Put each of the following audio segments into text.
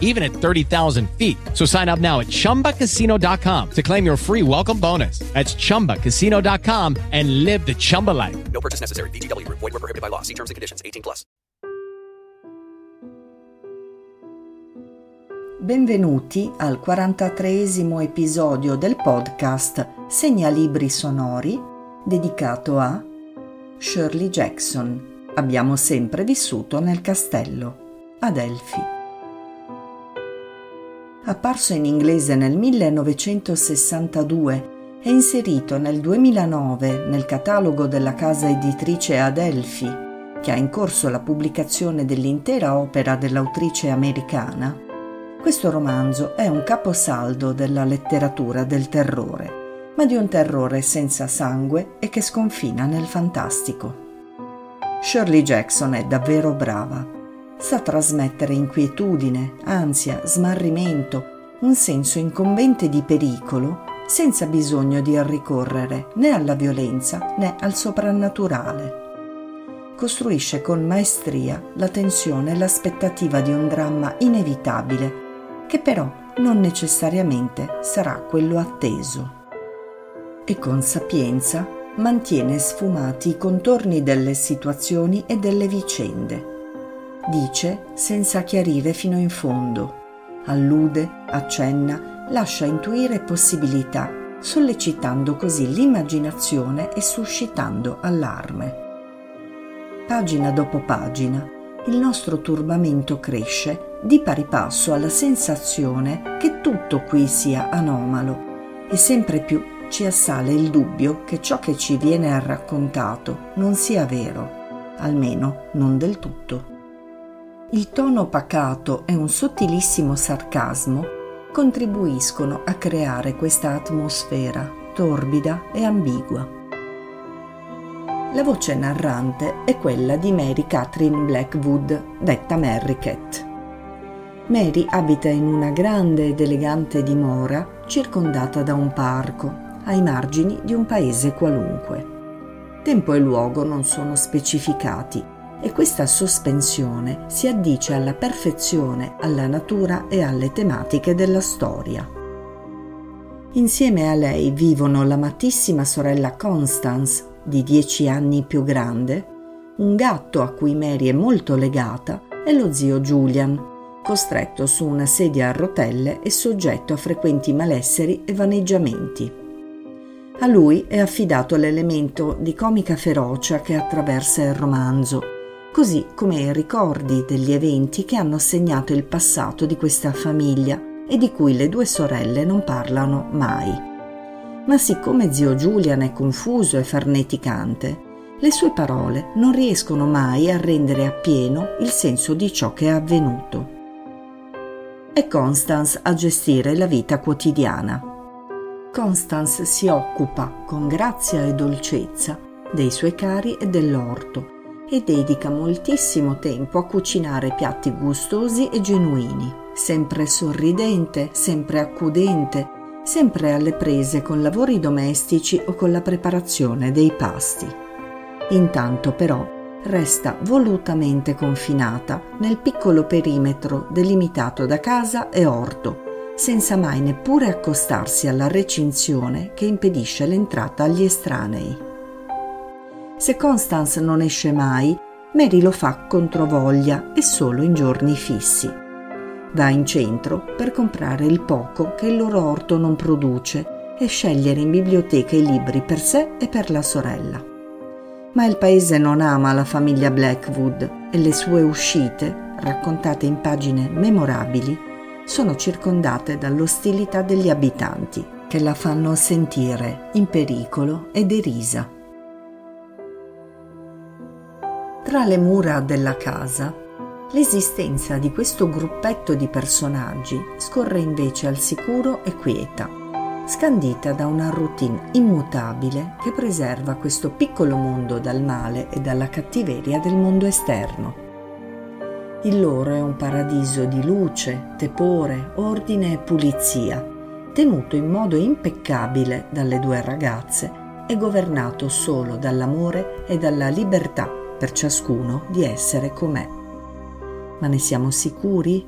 even at 30,000 feet. So sign up now at chumbacasino.com to claim your free welcome bonus. That's chumbacasino.com and live the Chumba life. No purchase necessary. VGW Group. Void were prohibited by law. See terms and conditions. 18 plus. Benvenuti al 43esimo episodio del podcast Segnalibri sonori dedicato a Shirley Jackson. Abbiamo sempre vissuto nel castello, Adelphi. Apparso in inglese nel 1962 e inserito nel 2009 nel catalogo della casa editrice Adelphi, che ha in corso la pubblicazione dell'intera opera dell'autrice americana, questo romanzo è un caposaldo della letteratura del terrore, ma di un terrore senza sangue e che sconfina nel fantastico. Shirley Jackson è davvero brava. Sa trasmettere inquietudine, ansia, smarrimento, un senso incombente di pericolo senza bisogno di ricorrere né alla violenza né al soprannaturale. Costruisce con maestria la tensione e l'aspettativa di un dramma inevitabile che però non necessariamente sarà quello atteso. E con sapienza mantiene sfumati i contorni delle situazioni e delle vicende. Dice senza chiarire fino in fondo, allude, accenna, lascia intuire possibilità, sollecitando così l'immaginazione e suscitando allarme. Pagina dopo pagina, il nostro turbamento cresce di pari passo alla sensazione che tutto qui sia anomalo e sempre più ci assale il dubbio che ciò che ci viene raccontato non sia vero, almeno non del tutto. Il tono pacato e un sottilissimo sarcasmo contribuiscono a creare questa atmosfera torbida e ambigua. La voce narrante è quella di Mary Catherine Blackwood, detta Merricket. Mary abita in una grande ed elegante dimora circondata da un parco, ai margini di un paese qualunque. Tempo e luogo non sono specificati e questa sospensione si addice alla perfezione alla natura e alle tematiche della storia. Insieme a lei vivono l'amatissima sorella Constance, di dieci anni più grande, un gatto a cui Mary è molto legata e lo zio Julian, costretto su una sedia a rotelle e soggetto a frequenti malesseri e vaneggiamenti. A lui è affidato l'elemento di comica ferocia che attraversa il romanzo, così come i ricordi degli eventi che hanno segnato il passato di questa famiglia e di cui le due sorelle non parlano mai. Ma siccome zio Julian è confuso e farneticante, le sue parole non riescono mai a rendere appieno il senso di ciò che è avvenuto è Constance a gestire la vita quotidiana. Constance si occupa con grazia e dolcezza dei suoi cari e dell'orto e dedica moltissimo tempo a cucinare piatti gustosi e genuini, sempre sorridente, sempre accudente, sempre alle prese con lavori domestici o con la preparazione dei pasti. Intanto però resta volutamente confinata nel piccolo perimetro delimitato da casa e orto, senza mai neppure accostarsi alla recinzione che impedisce l'entrata agli estranei. Se Constance non esce mai, Mary lo fa controvoglia e solo in giorni fissi. Va in centro per comprare il poco che il loro orto non produce e scegliere in biblioteca i libri per sé e per la sorella ma il paese non ama la famiglia Blackwood e le sue uscite, raccontate in pagine memorabili, sono circondate dall'ostilità degli abitanti che la fanno sentire in pericolo e derisa. Tra le mura della casa, l'esistenza di questo gruppetto di personaggi scorre invece al sicuro e quieta. scandita da una routine immutabile che preserva questo piccolo mondo dal male e dalla cattiveria del mondo esterno. Il loro è un paradiso di luce, tepore, ordine e pulizia, tenuto in modo impeccabile dalle due ragazze e governato solo dall'amore e dalla libertà per ciascuno di essere com'è. Ma ne siamo sicuri?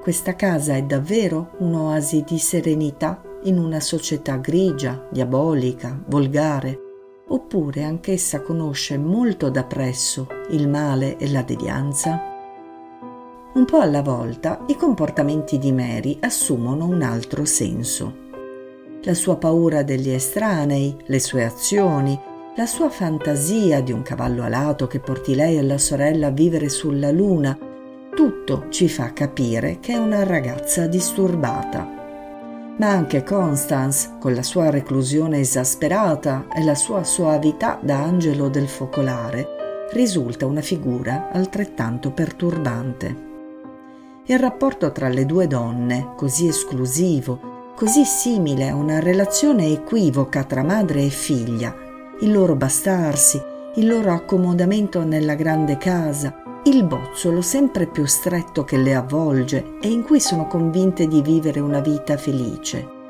Questa casa è davvero un'oasi di serenità in una società grigia, diabolica, volgare, oppure anch'essa conosce molto da presso il male e la devianza? Un po' alla volta i comportamenti di Mary assumono un altro senso. La sua paura degli estranei, le sue azioni, la sua fantasia di un cavallo alato che porti lei e la sorella a vivere sulla luna, tutto ci fa capire che è una ragazza disturbata. Ma anche Constance, con la sua reclusione esasperata e la sua soavità da angelo del focolare, risulta una figura altrettanto perturbante. Il rapporto tra le due donne, così esclusivo, così simile a una relazione equivoca tra madre e figlia, il loro bastarsi, il loro accomodamento nella grande casa, il bozzolo sempre più stretto che le avvolge e in cui sono convinte di vivere una vita felice.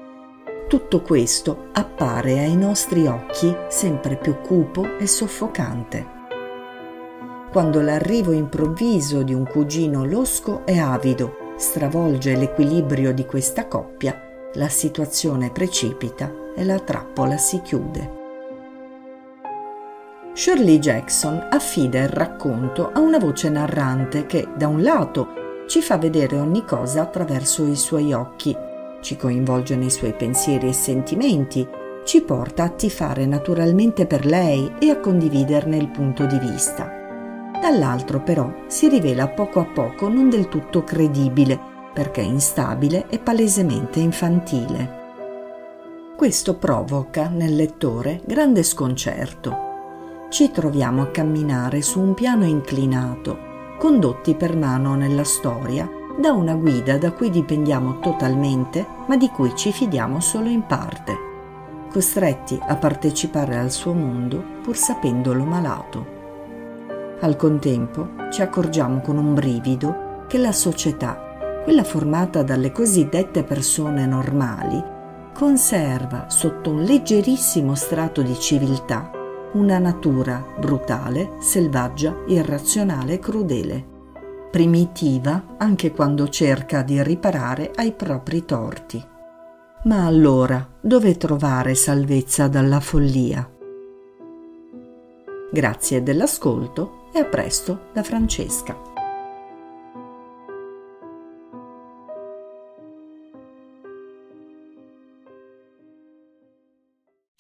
Tutto questo appare ai nostri occhi sempre più cupo e soffocante. Quando l'arrivo improvviso di un cugino losco e avido stravolge l'equilibrio di questa coppia, la situazione precipita e la trappola si chiude. Shirley Jackson affida il racconto a una voce narrante che, da un lato, ci fa vedere ogni cosa attraverso i suoi occhi, ci coinvolge nei suoi pensieri e sentimenti, ci porta a tifare naturalmente per lei e a condividerne il punto di vista. Dall'altro però si rivela poco a poco non del tutto credibile, perché instabile e palesemente infantile. Questo provoca nel lettore grande sconcerto ci troviamo a camminare su un piano inclinato, condotti per mano nella storia da una guida da cui dipendiamo totalmente, ma di cui ci fidiamo solo in parte, costretti a partecipare al suo mondo pur sapendolo malato. Al contempo ci accorgiamo con un brivido che la società, quella formata dalle cosiddette persone normali, conserva sotto un leggerissimo strato di civiltà una natura brutale, selvaggia, irrazionale e crudele, primitiva anche quando cerca di riparare ai propri torti. Ma allora dove trovare salvezza dalla follia? Grazie dell'ascolto e a presto da Francesca.